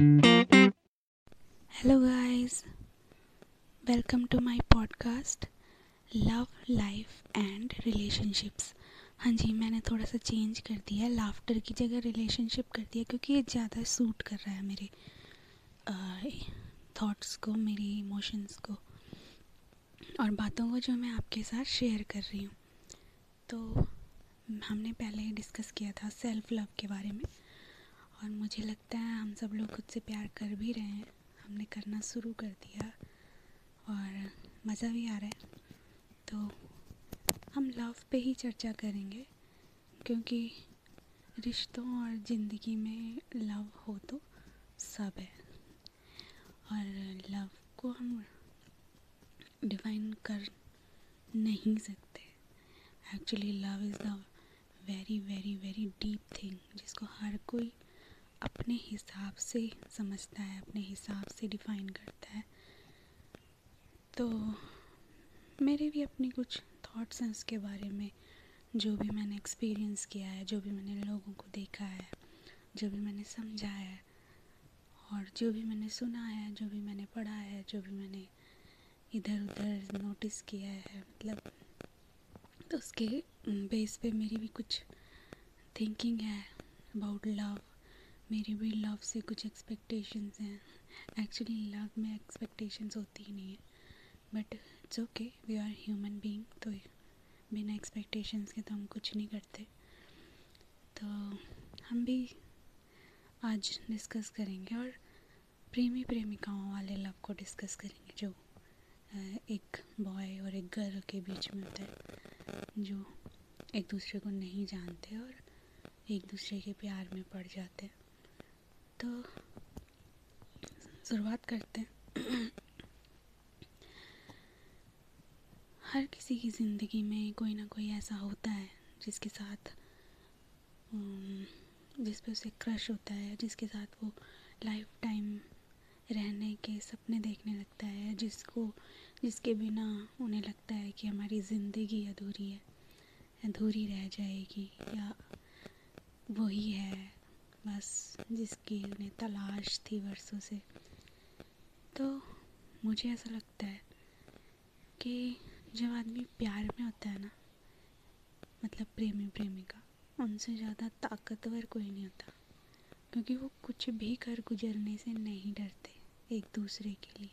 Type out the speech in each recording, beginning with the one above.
Hello guys welcome to my podcast love life and relationships हाँ जी, मैंने थोड़ा सा चेंज कर दिया लाफ्टर की जगह रिलेशनशिप कर दिया क्योंकि ये ज़्यादा सूट कर रहा है मेरे थॉट्स को, मेरी इमोशंस को और बातों को जो मैं आपके साथ शेयर कर रही हूँ। तो हमने पहले ही डिस्कस किया था सेल्फ़ लव के बारे में। और मुझे लगता है हम सब लोग खुद से प्यार कर भी रहे हैं। हमने करना शुरू कर दिया और मज़ा भी आ रहा है। तो हम लव पे ही चर्चा करेंगे, क्योंकि रिश्तों और ज़िंदगी में लव हो तो सब है। और लव को हम डिफाइन कर नहीं सकते। Actually love is the very very very deep thing जिसको हर कोई अपने हिसाब से समझता है, अपने हिसाब से डिफ़ाइन करता है। तो मेरे भी अपनी कुछ थॉट्स हैं उसके बारे में। जो भी मैंने एक्सपीरियंस किया है, जो भी मैंने लोगों को देखा है, जो भी मैंने समझा है, और जो भी मैंने सुना है, जो भी मैंने पढ़ा है, जो भी मैंने इधर उधर नोटिस किया है मतलब तो उसके बेस पे मेरी भी कुछ थिंकिंग है अबाउट लव मेरी भी लव से कुछ एक्सपेक्टेशंस हैं। एक्चुअली लव में एक्सपेक्टेशंस होती ही नहीं है। But it's okay we are human being तो बिना एक्सपेक्टेशंस के तो हम कुछ नहीं करते। तो हम भी आज डिस्कस करेंगे और प्रेमी प्रेमिकाओं वाले लव को डिस्कस करेंगे, जो एक बॉय और एक गर्ल के बीच में होता है, जो एक दूसरे को नहीं जानते और एक दूसरे के प्यार में पड़ जाते हैं। तो शुरुआत करते हैं। हर किसी की ज़िंदगी में कोई ना कोई ऐसा होता है जिसके साथ जिस पे उसे क्रश होता है, जिसके साथ वो लाइफ टाइम रहने के सपने देखने लगता है, जिसको, जिसके बिना उन्हें लगता है कि हमारी ज़िंदगी अधूरी है, अधूरी रह जाएगी या वही है। बस जिसकी उन्हें तलाश थी वर्षों से। तो मुझे ऐसा लगता है कि जब आदमी प्यार में होता है ना मतलब प्रेमी प्रेमिका, उनसे ज़्यादा ताकतवर कोई नहीं होता। क्योंकि वो कुछ भी कर गुजरने से नहीं डरते एक दूसरे के लिए।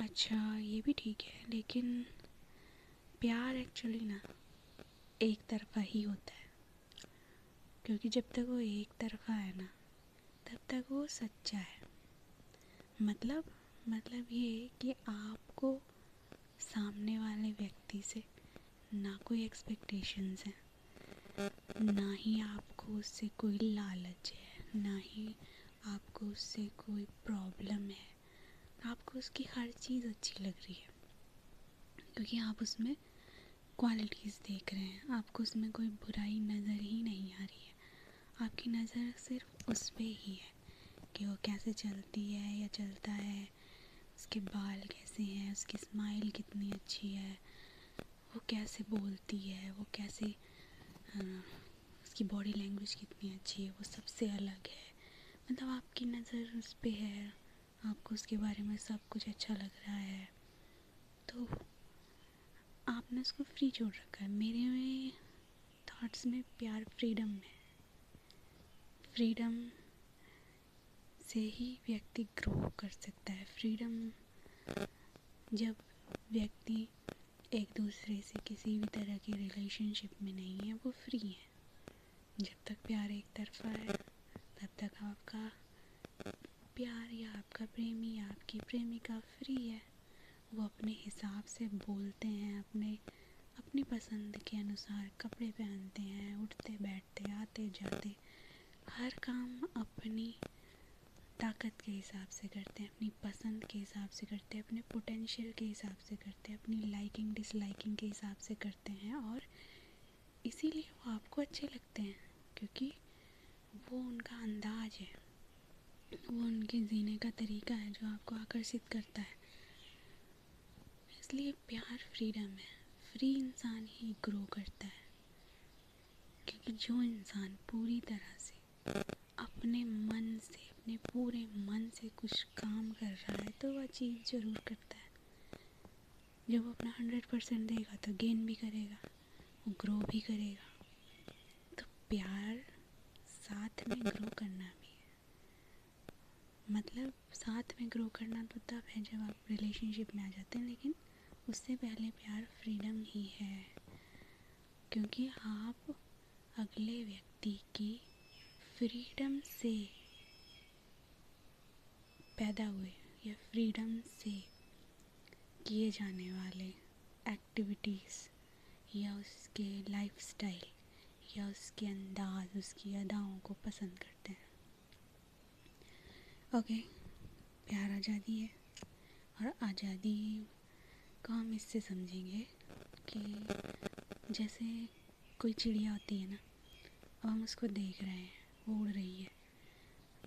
अच्छा ये भी ठीक है, लेकिन प्यार एक्चुअली ना एक तरफा ही होता है। क्योंकि जब तक वो एक तरफा है ना, तब तक वो सच्चा है। मतलब मतलब ये कि आपको सामने वाले व्यक्ति से ना कोई एक्सपेक्टेशंस हैं, ना ही आपको उससे कोई लालच है, ना ही आपको उससे कोई प्रॉब्लम है। आपको उसकी हर चीज़ अच्छी लग रही है, क्योंकि आप उसमें क्वालिटीज़ देख रहे हैं। आपको उसमें कोई बुराई नज़र ही नहीं आ रही है। आपकी नज़र सिर्फ़ उस पर ही है कि वो कैसे चलती है या चलता है, उसके बाल कैसे हैं, उसकी स्माइल कितनी अच्छी है, वो कैसे बोलती है, वो कैसे उसकी बॉडी लैंग्वेज कितनी अच्छी है, वो सबसे अलग है। मतलब आपकी नज़र उस पर है, आपको उसके बारे में सब कुछ अच्छा लग रहा है। तो आपने उसको फ्री छोड़ रखा है। मेरे में थॉट्स में प्यार फ्रीडम है। फ्रीडम से ही व्यक्ति ग्रो कर सकता है। फ्रीडम जब व्यक्ति एक दूसरे से किसी भी तरह की रिलेशनशिप में नहीं है, वो फ्री है। जब तक प्यार एक तरफा है, तब तक आपका प्यार या आपका प्रेमी या आपकी प्रेमिका फ्री है। वो अपने हिसाब से बोलते हैं, अपने, अपनी पसंद के अनुसार कपड़े पहनते हैं, उठते, बैठते, आते, जाते। हर काम अपनी ताकत के हिसाब से करते हैं, अपनी पसंद के हिसाब से करते हैं, अपने पोटेंशियल के हिसाब से करते हैं, अपनी लाइकिंग डिसलाइकिंग के हिसाब से करते हैं और इसीलिए वो आपको अच्छे लगते हैं क्योंकि वो उनका अंदाज है, वो उनके जीने का तरीका है जो आपको आकर्षित करता है। इसलिए प्यार फ्रीडम है। फ्री इंसान ही ग्रो करता है। क्योंकि जो इंसान पूरी तरह से अपने मन से, अपने पूरे मन से कुछ काम कर रहा है तो वो अचीव ज़रूर करता है। जब वो अपना हंड्रेड परसेंट देगा तो गेन भी करेगा, वो ग्रो भी करेगा। तो प्यार साथ में ग्रो करना भी है। मतलब साथ में ग्रो करना तो तब है जब आप रिलेशनशिप में आ जाते हैं, लेकिन उससे पहले प्यार फ्रीडम ही है। क्योंकि आप अगले व्यक्ति की फ्रीडम से पैदा हुए, या फ्रीडम से किए जाने वाले एक्टिविटीज़ या उसके लाइफस्टाइल या उसके अंदाज, उसकी अदाओं को पसंद करते हैं। ओके प्यार आज़ादी है, और आज़ादी को हम इससे समझेंगे कि जैसे कोई चिड़िया होती है ना, अब हम उसको देख रहे हैं। उड़ रही है।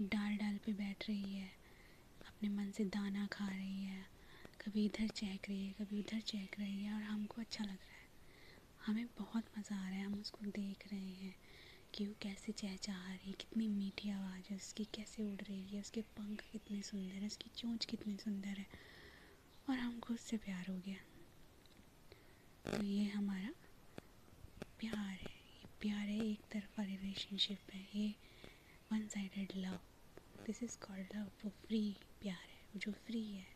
डाल डाल पे बैठ रही है। अपने मन से दाना खा रही है। कभी इधर चहक रही है, कभी उधर चहक रही है और हमको अच्छा लग रहा है। हमें बहुत मज़ा आ रहा है। हम उसको देख रहे हैं कि वो कैसे चहचहा रही है, कितनी मीठी आवाज़ है, उसकी कैसे उड़ रही है, उसके पंख कितने सुंदर है, उसकी चोंच कितनी सुंदर है। और हमको उससे प्यार हो गया। तो ये हमारा प्यार है। ये प्यार है, एक तरफा रिलेशनशिप है। ये one sided love this is called love वो फ्री प्यार है, जो फ्री है,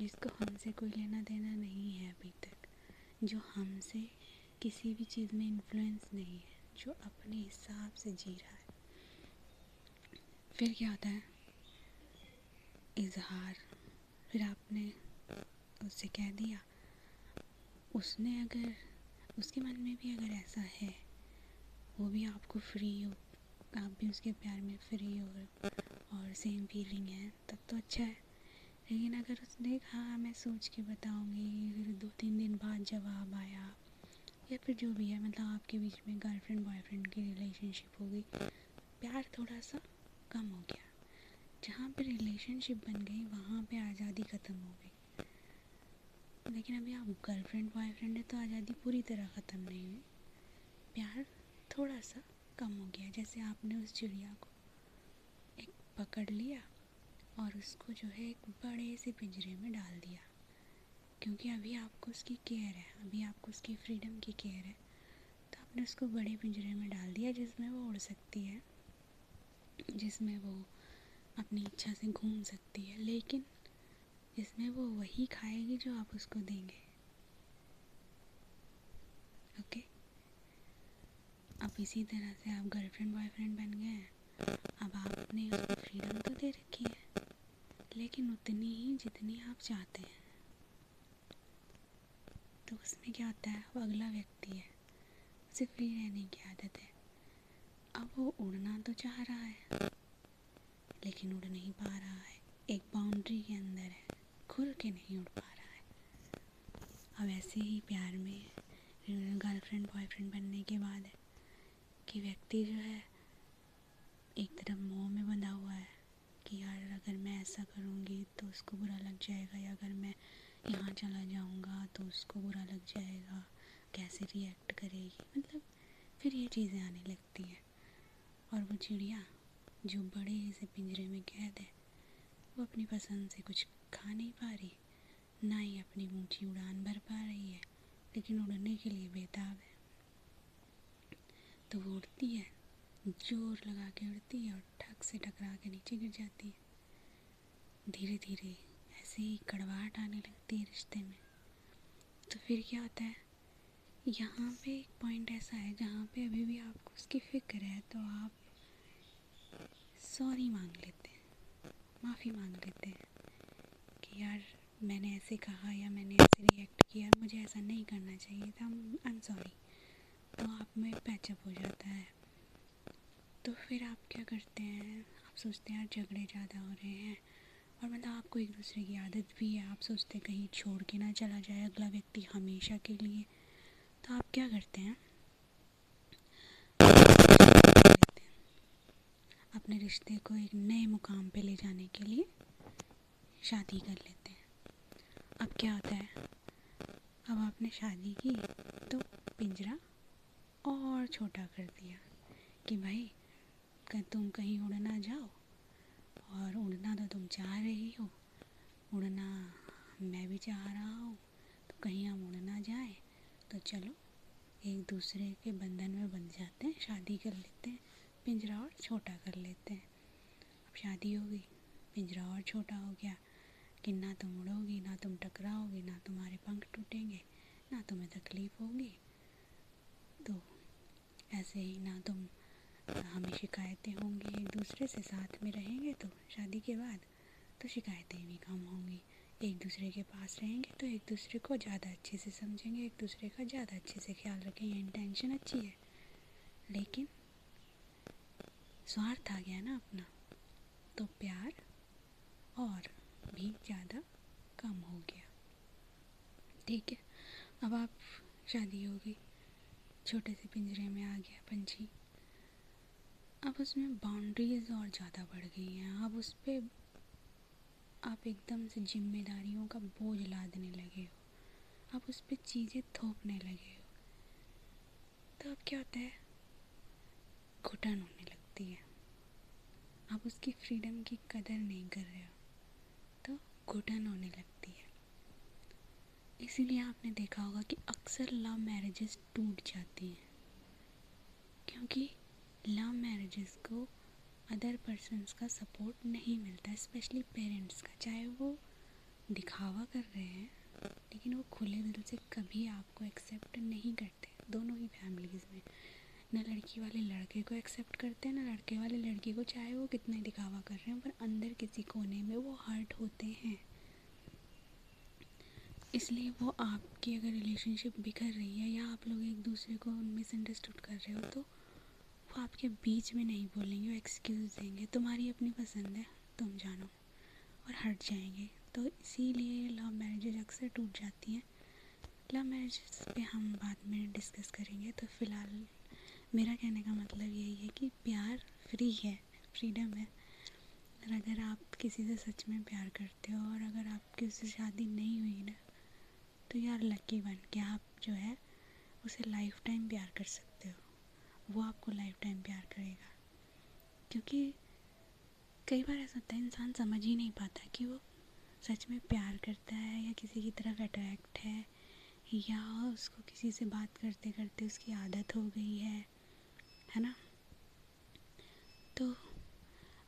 जिसको हमसे कोई लेना देना नहीं है अभी तक, जो हमसे किसी भी चीज़ में इन्फ्लुएंस नहीं है, जो अपने हिसाब से जी रहा है। फिर क्या होता है? इजहार। फिर आपने उससे कह दिया, उसने अगर, उसके मन में भी अगर ऐसा है, वो भी आपको फ्री हो। आप भी उसके प्यार में फ्री हो और सेम फीलिंग है, तब तो अच्छा है। लेकिन अगर उसने कहा मैं सोच के बताऊँगी, फिर दो तीन दिन बाद जवाब आया, या फिर जो भी है मतलब आपके बीच में गर्लफ्रेंड बॉयफ्रेंड की रिलेशनशिप हो गई, प्यार थोड़ा सा कम हो गया। जहाँ पे रिलेशनशिप बन गई, वहाँ पे आज़ादी ख़त्म हो गई। लेकिन अभी आप गर्लफ्रेंड बॉयफ्रेंड है तो आज़ादी पूरी तरह ख़त्म नहीं हुई। प्यार थोड़ा सा कम हो गया, जैसे आपने उस चिड़िया को एक पकड़ लिया और उसको जो है एक बड़े से पिंजरे में डाल दिया क्योंकि अभी आपको उसकी केयर है, अभी आपको उसकी फ्रीडम की केयर है तो आपने उसको बड़े पिंजरे में डाल दिया जिसमें वो उड़ सकती है, जिसमें वो अपनी इच्छा से घूम सकती है, लेकिन जिसमें वो वही खाएगी जो आप उसको देंगे ओके okay? अब इसी तरह से आप गर्लफ्रेंड बॉयफ्रेंड बन गए हैं। अब आपने उसको फ्रीडम तो दे रखी है, लेकिन उतनी ही जितनी आप चाहते हैं। तो उसमें क्या होता है? वो अगला व्यक्ति है। उसे फ्री रहने की आदत है। अब वो उड़ना तो चाह रहा है, लेकिन उड़ नहीं पा रहा है। एक बाउंड्री के अंदर है, खुल के नहीं उड़ पा रहा है। अब ऐसे ही प्यार में गर्लफ्रेंड बॉयफ्रेंड बनने के बाद है। कि व्यक्ति जो है, एक तरफ़ मोह में बंधा हुआ है कि यार अगर मैं ऐसा करूँगी तो उसको बुरा लग जाएगा या अगर मैं यहाँ चला जाऊँगा तो उसको बुरा लग जाएगा। कैसे रिएक्ट करेगी? मतलब फिर ये चीज़ें आने लगती हैं। और वो चिड़िया जो बड़े से पिंजरे में कैद है, वो अपनी पसंद से कुछ खा नहीं पा रही, ना ही अपनी ऊँची उड़ान भर पा रही है, लेकिन उड़ने के लिए बेताब है। तो वो उड़ती है, ज़ोर लगा के उड़ती है और ठक से टकरा के नीचे गिर जाती है। धीरे धीरे ऐसे ही कड़वाहट आने लगती है रिश्ते में। तो फिर क्या होता है? यहाँ पे एक पॉइंट ऐसा है जहाँ पे अभी भी आपको उसकी फ़िक्र है तो आप सॉरी मांग लेते हैं। माफ़ी मांग लेते हैं कि यार मैंने ऐसे कहा या मैंने ऐसे रिएक्ट किया, मुझे ऐसा नहीं करना चाहिए था आई एम सॉरी तो आप में पैचअप हो जाता है। तो फिर आप क्या करते हैं? आप सोचते हैं यार झगड़े ज़्यादा हो रहे हैं। और मतलब आपको एक दूसरे की आदत भी है। आप सोचते हैं कहीं छोड़ के ना चला जाए अगला व्यक्ति हमेशा के लिए। तो आप क्या करते हैं? अपने रिश्ते को एक नए मुकाम पे ले जाने के लिए शादी कर लेते हैं। अब क्या होता है? अब आपने शादी की तो पिंजरा और छोटा कर दिया कि भाई तुम कहीं उड़ ना जाओ और उड़ना तो तुम चाह रही हो। उड़ना मैं भी चाह रहा हूँ। तो कहीं हम उड़ ना जाए तो चलो एक दूसरे के बंधन में बंध जाते हैं, शादी कर लेते हैं, पिंजरा और छोटा कर लेते हैं। अब शादी हो गई, पिंजरा और छोटा हो गया कि ना तुम उड़ोगी, ना तुम टकराओगी, ना तुम्हारे पंख टूटेंगे, ना तुम्हें तकलीफ़ होगी। तो ऐसे ही ना तुम हमें शिकायतें होंगी एक दूसरे से साथ में रहेंगे तो शादी के बाद तो शिकायतें भी कम होंगी। एक दूसरे के पास रहेंगे तो एक दूसरे को ज़्यादा अच्छे से समझेंगे, एक दूसरे का ज़्यादा अच्छे से ख्याल रखेंगे इंटेंशन अच्छी है। लेकिन स्वार्थ आ गया ना अपना तो प्यार और भी ज़्यादा कम हो गया। ठीक है, अब आप शादी हो गई। छोटे से पिंजरे में आ गया पंछी। अब उसमें बाउंड्रीज और ज़्यादा बढ़ गई हैं। अब उस पर आप एकदम से जिम्मेदारियों का बोझ लादने लगे हो। आप उस पर चीज़ें थोपने लगे हो। तो अब क्या होता है? घुटन होने लगती है। आप उसकी फ्रीडम की कदर नहीं कर रहे हो तो घुटन होने लगती इसीलिए आपने देखा होगा कि अक्सर लव मैरिजेस टूट जाती हैं। क्योंकि लव मैरिजेस को अदर पर्सनस का सपोर्ट नहीं मिलता स्पेशली पेरेंट्स का। चाहे वो दिखावा कर रहे हैं, लेकिन वो खुले दिल से कभी आपको एक्सेप्ट नहीं करते, दोनों ही फैमिलीज़ में। ना लड़की वाले लड़के को एक्सेप्ट करते हैं, ना लड़के वाले लड़की को। चाहे वो कितना दिखावा कर रहे हैं, पर अंदर किसी कोने में वो हर्ट होते हैं। इसलिए वो आपकी अगर रिलेशनशिप बिखर रही है या आप लोग एक दूसरे को मिसअंडरस्टूड कर रहे हो तो वो आपके बीच में नहीं बोलेंगे, वो एक्सक्यूज़ देंगे। तुम्हारी अपनी पसंद है, तुम जानो और हट जाएँगे। तो इसीलिए लव मैरिजेज अक्सर टूट जाती हैं। लव मैरिजेस पे हम बाद में डिस्कस करेंगे। तो फ़िलहाल मेरा कहने का मतलब यही है कि प्यार फ्री है फ्रीडम है। और अगर आप किसी से सच में प्यार करते हो और अगर आपकी उससे शादी नहीं हुई ना तो यार लकी बन के आप जो है, उसे लाइफ टाइम प्यार कर सकते हो। वो आपको लाइफ टाइम प्यार करेगा। क्योंकि कई बार ऐसा होता है, इंसान समझ ही नहीं पाता कि वो सच में प्यार करता है या किसी की तरफ़ अट्रैक्ट है, या उसको किसी से बात करते करते उसकी आदत हो गई है है ना? तो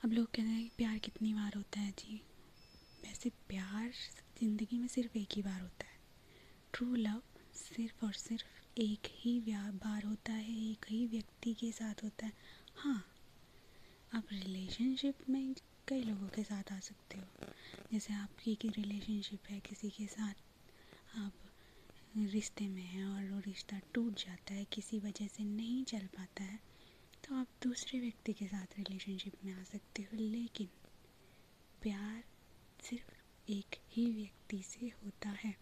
अब लोग कहते हैं कि प्यार कितनी बार होता है जी? वैसे प्यार ज़िंदगी में सिर्फ़ एक ही बार होता है। ट्रू लव सिर्फ़ और सिर्फ़ एक ही बार होता है, एक ही व्यक्ति के साथ होता है। हाँ आप रिलेशनशिप में कई लोगों के साथ आ सकते हो। जैसे आपकी की रिलेशनशिप है, किसी के साथ आप रिश्ते में हैं और वो रिश्ता टूट जाता है, किसी वजह से नहीं चल पाता है तो आप दूसरे व्यक्ति के साथ रिलेशनशिप में आ सकते हो। लेकिन प्यार सिर्फ़ एक ही व्यक्ति से होता है।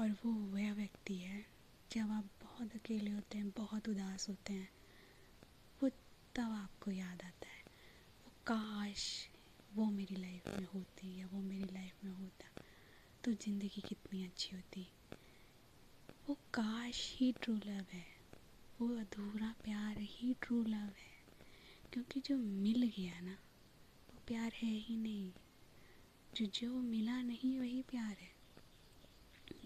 और वो वह व्यक्ति है, जब आप बहुत अकेले होते हैं, बहुत उदास होते हैं, वो तब आपको याद आता है, वो काश वो मेरी लाइफ में होती या वो मेरी लाइफ में होता तो ज़िंदगी कितनी अच्छी होती। वो काश ही ट्रू लव है, वो अधूरा प्यार ही ट्रू लव है, क्योंकि जो मिल गया ना, वो प्यार है ही नहीं, जो जो मिला नहीं वही प्यार है।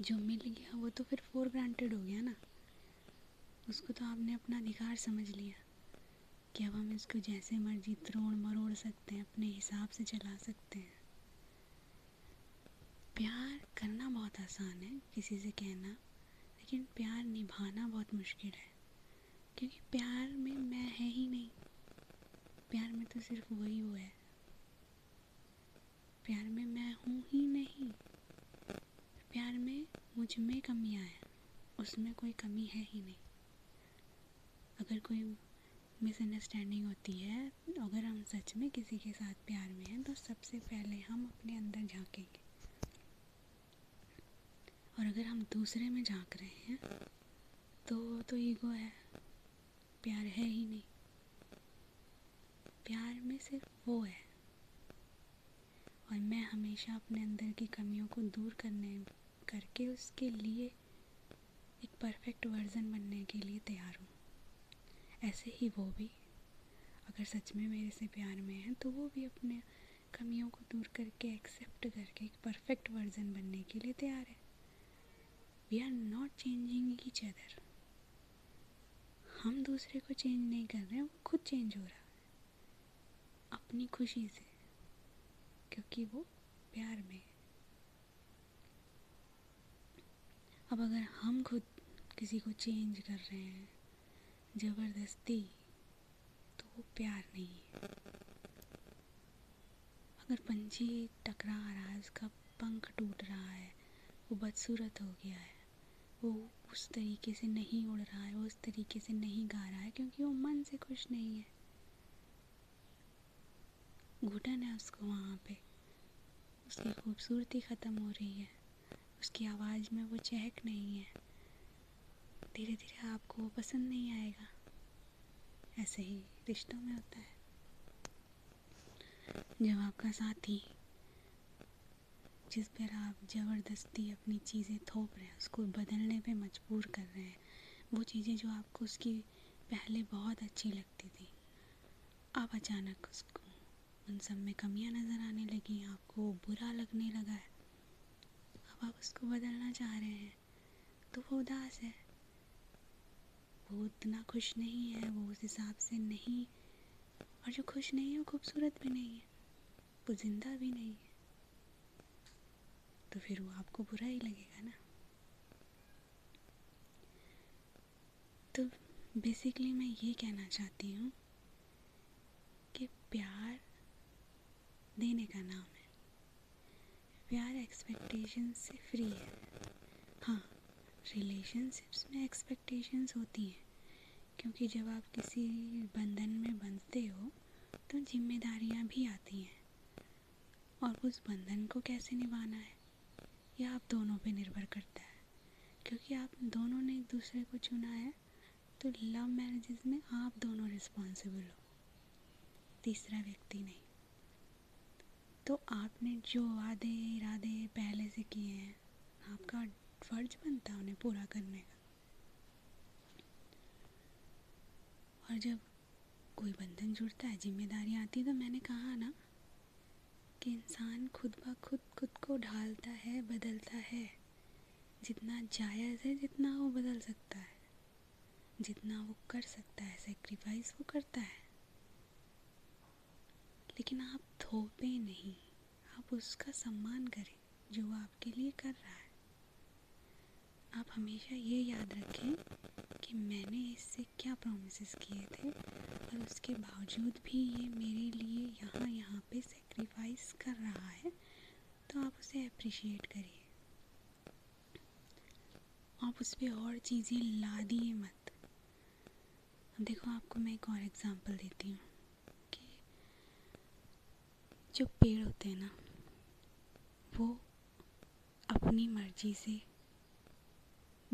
जो मिल गया वो तो फिर फोर ग्रांटेड हो गया ना। उसको तो आपने अपना अधिकार समझ लिया कि अब हम इसको जैसे मर्ज़ी त्रोड़ मरोड़ सकते हैं, अपने हिसाब से चला सकते हैं। प्यार करना बहुत आसान है, किसी से कहना, लेकिन प्यार निभाना बहुत मुश्किल है, क्योंकि प्यार में मैं है ही नहीं। प्यार में तो सिर्फ़ वही वो है। प्यार में मैं हूँ ही नहीं प्यार में मुझमें कमियाँ हैं उसमें कोई कमी है ही नहीं। अगर कोई मिसअंडरस्टैंडिंग होती है, अगर हम सच में किसी के साथ प्यार में हैं तो सबसे पहले हम अपने अंदर झांकेंगे। और अगर हम दूसरे में झाँक रहे हैं तो तो ईगो है, प्यार है ही नहीं। प्यार में सिर्फ़ वो है। और मैं हमेशा अपने अंदर की कमियों को दूर करने करके उसके लिए एक परफेक्ट वर्जन बनने के लिए तैयार हूँ। ऐसे ही वो भी, अगर सच में मेरे से प्यार में है तो वो भी अपने कमियों को दूर करके एक्सेप्ट करके एक परफेक्ट वर्जन बनने के लिए तैयार है। We are not changing each other हम दूसरे को चेंज नहीं कर रहे हैं वो खुद चेंज हो रहा है। अपनी खुशी से, क्योंकि वो प्यार में है। अब अगर हम खुद किसी को चेंज कर रहे हैं, ज़बरदस्ती तो वो प्यार नहीं है। अगर पंछी टकरा रहा है, उसका पंख टूट रहा है, वो बदसूरत हो गया है, वो उस तरीके से नहीं उड़ रहा है, वो उस तरीके से नहीं गा रहा है, क्योंकि वो मन से खुश नहीं है। घुटन है उसको वहाँ पे, उसकी खूबसूरती ख़त्म हो रही है। उसकी आवाज़ में वो चहक नहीं है। धीरे धीरे आपको वो पसंद नहीं आएगा। ऐसे ही रिश्तों में होता है। जब आपका साथी, जिस पर आप ज़बरदस्ती अपनी चीज़ें थोप रहे हैं, उसको बदलने पे मजबूर कर रहे हैं, वो चीज़ें जो आपको उसकी पहले बहुत अच्छी लगती थी, आप अचानक उसको उन सब में कमियाँ नज़र आने लगी, आपको बुरा लगने लगा है। आप उसको बदलना चाह रहे हैं। तो वो उदास है। वो उतना खुश नहीं है, वो उस हिसाब से नहीं। और जो खुश नहीं है, वो खूबसूरत भी नहीं है, वो ज़िंदा भी नहीं है। तो फिर वो आपको बुरा ही लगेगा ना। तो बेसिकली मैं ये कहना चाहती हूँ कि प्यार देने का नाम है। प्यार एक्सपेक्टेशन से फ्री है। हाँ रिलेशनशिप्स में एक्सपेक्टेशंस होती हैं। क्योंकि जब आप किसी बंधन में बंधते हो तो जिम्मेदारियाँ भी आती हैं। और उस बंधन को कैसे निभाना है? यह आप दोनों पे निर्भर करता है। क्योंकि आप दोनों ने एक दूसरे को चुना है तो लव मैरिजेस में आप दोनों रिस्पॉन्सिबल हो। तीसरा व्यक्ति नहीं। तो आपने जो वादे, इरादे पहले से किए हैं, आपका फ़र्ज़ बनता है उन्हें पूरा करने का। और जब कोई बंधन जुड़ता है, ज़िम्मेदारी आती है तो मैंने कहा ना कि इंसान खुद ब खुद खुद को ढालता है, बदलता है। जितना जायज़ है, जितना वो बदल सकता है। जितना वो कर सकता है सेक्रीफाइस वो करता है। लेकिन आप थोपे नहीं। आप उसका सम्मान करें, जो वो आपके लिए कर रहा है। आप हमेशा ये याद रखें कि मैंने इससे क्या प्रोमिस किए थे, और उसके बावजूद भी ये मेरे लिए यहाँ यहाँ पे सेक्रीफाइस कर रहा है तो आप उसे अप्रिशिएट करिए। आप उस पर और चीज़ें ला दिए मत। देखो, आपको मैं एक और एग्ज़ाम्पल देती हूँ। जो पेड़ होते हैं ना, वो अपनी मर्ज़ी से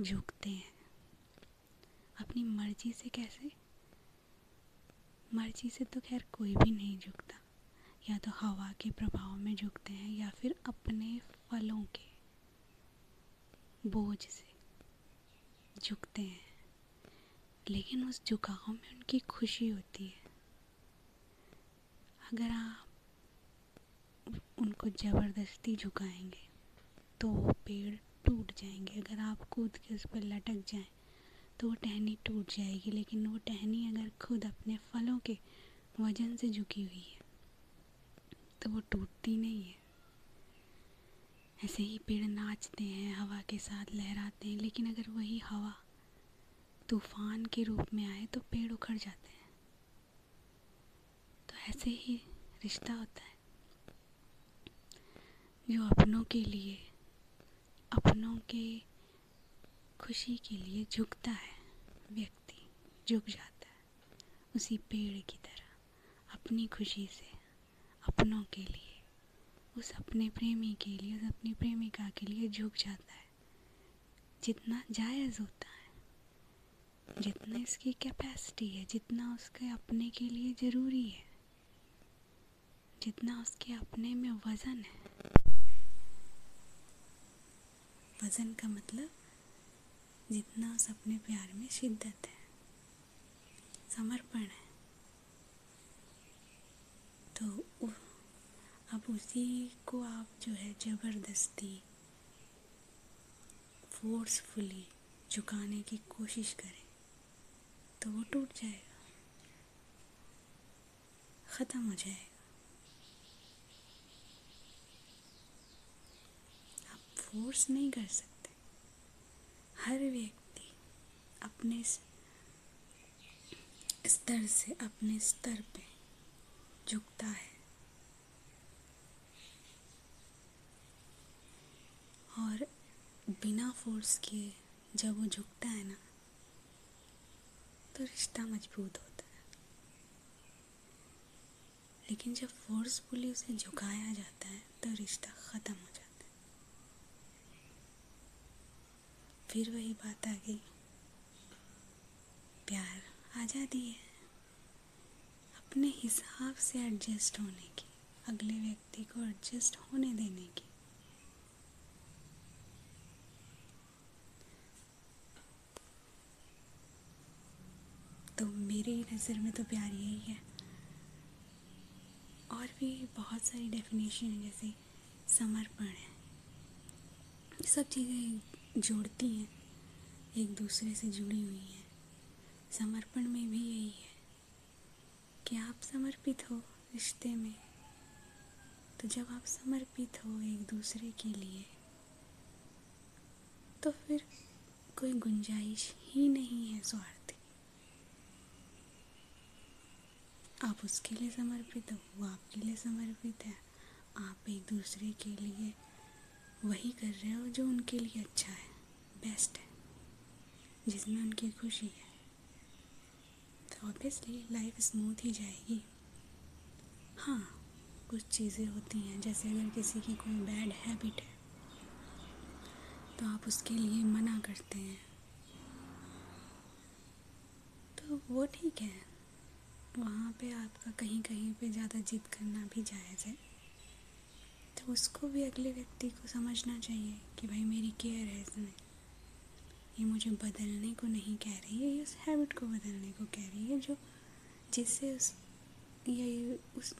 झुकते हैं। अपनी मर्ज़ी से कैसे? मर्ज़ी से तो खैर कोई भी नहीं झुकता। या तो हवा के प्रभाव में झुकते हैं, या फिर अपने फलों के बोझ से झुकते हैं। लेकिन उस झुकाव में उनकी खुशी होती है। अगर आप उनको ज़बरदस्ती झुकाएँगे तो वो पेड़ टूट जाएँगे। अगर आप कूद के उस पर लटक जाएँ तो वो टहनी टूट जाएगी। लेकिन वो टहनी अगर खुद अपने फलों के वज़न से झुकी हुई है तो वो टूटती नहीं है। ऐसे ही पेड़ नाचते हैं, हवा के साथ लहराते हैं। लेकिन अगर वही हवा तूफ़ान के रूप में आए तो पेड़ उखड़ जाते हैं। तो ऐसे ही रिश्ता होता है। जो अपनों के लिए, अपनों के खुशी के लिए झुकता है व्यक्ति, झुक जाता है उसी पेड़ की तरह, अपनी खुशी से, अपनों के लिए। उस अपने प्रेमी के लिए, उस अपनी प्रेमिका के लिए झुक जाता है। जितना जायज़ होता है, जितना इसकी कैपेसिटी है, जितना उसके अपने के लिए ज़रूरी है, जितना उसके अपने में वज़न है वज़न का मतलब जितना उस अपने प्यार में शिद्दत है, समर्पण है। तो अब उसी को आप जो है ज़बरदस्ती फोर्सफुली झुकाने की कोशिश करें तो वो टूट जाएगा, ख़त्म हो जाएगा आप फोर्स नहीं कर सकते। हर व्यक्ति अपने स्तर से अपने स्तर पे झुकता है। और बिना फोर्स किए जब वो झुकता है ना तो रिश्ता मज़बूत होता है। लेकिन जब फोर्सफुली उसे झुकाया जाता है तो रिश्ता ख़त्म हो जाता है। फिर वही बात आ गई। प्यार आज़ादी है। अपने हिसाब से एडजस्ट होने की, अगले व्यक्ति को एडजस्ट होने देने की। तो मेरी नज़र में तो प्यार यही है। और भी बहुत सारी डेफिनेशन है, जैसे समर्पण है। सब चीज़ें जोड़ती हैं, एक दूसरे से जुड़ी हुई हैं। समर्पण में भी यही है कि आप समर्पित हो रिश्ते में। तो जब आप समर्पित हो एक दूसरे के लिए तो फिर कोई गुंजाइश ही नहीं है स्वार्थ। आप उसके लिए समर्पित हो, वो आपके लिए समर्पित है। आप एक दूसरे के लिए वही कर रहे हो जो उनके लिए अच्छा है बेस्ट है, जिसमें उनकी खुशी है। तो ऑब्वियसली लाइफ स्मूथ ही जाएगी। हाँ कुछ चीज़ें होती हैं, जैसे अगर किसी की कोई बैड हैबिट है तो आप उसके लिए मना करते हैं। तो वो ठीक है, वहाँ पे आपका कहीं कहीं पे ज़्यादा जिद करना भी जायज़ है। तो उसको भी अगले व्यक्ति को समझना चाहिए कि भाई मेरी केयर है इसमें। ये मुझे बदलने को नहीं कह रही है, ये उस हैबिट को बदलने को कह रही है जो जिससे उस, ये उस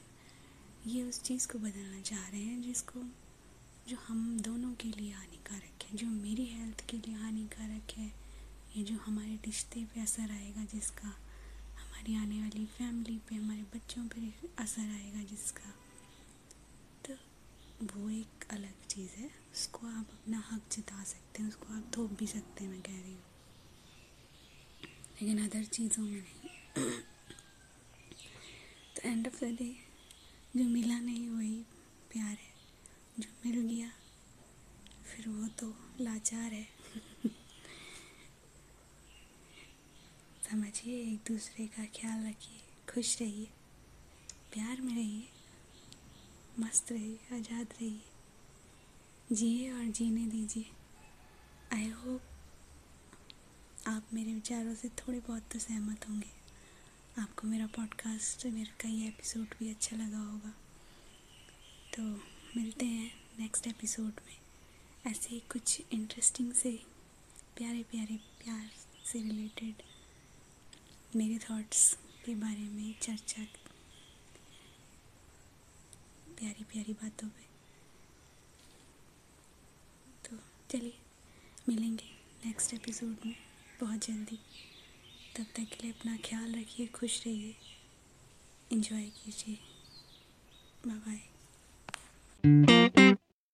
ये उस चीज़ को बदलना चाह रहे हैं जिसको, जो हम दोनों के लिए हानिकारक है, जो मेरी हेल्थ के लिए हानिकारक है, ये जो हमारे रिश्ते पे असर आएगा जिसका, हमारी आने वाली फैमिली पे, हमारे बच्चों पे असर आएगा जिसका। वो एक अलग चीज़ है। उसको आप अपना हक जिता सकते हैं, उसको आप थोप भी सकते हैं, मैं कह रही हूँ। लेकिन अदर चीज़ों में नहीं। तो एंड ऑफ़ द डे जो मिला नहीं वही प्यार है। जो मिल गया, फिर वो तो लाचार है। समझिए, एक दूसरे का ख्याल रखिए, खुश रहिए, प्यार में रहिए। मस्त रहिए, आज़ाद रहिए। जिए और जीने दीजिए। आई होप आप मेरे विचारों से थोड़े बहुत तो सहमत होंगे। आपको मेरा पॉडकास्ट मेरा कई एपिसोड भी अच्छा लगा होगा। तो मिलते हैं नेक्स्ट एपिसोड में। ऐसे ही कुछ इंटरेस्टिंग से, प्यारे प्यारे प्यार से रिलेटेड मेरे थॉट्स के बारे में चर्चा प्यारी प्यारी बातों पे। तो चलिए, मिलेंगे नेक्स्ट एपिसोड में बहुत जल्दी। तब तक के लिए अपना ख्याल रखिए, खुश रहिए। इन्जॉय कीजिए। Bye bye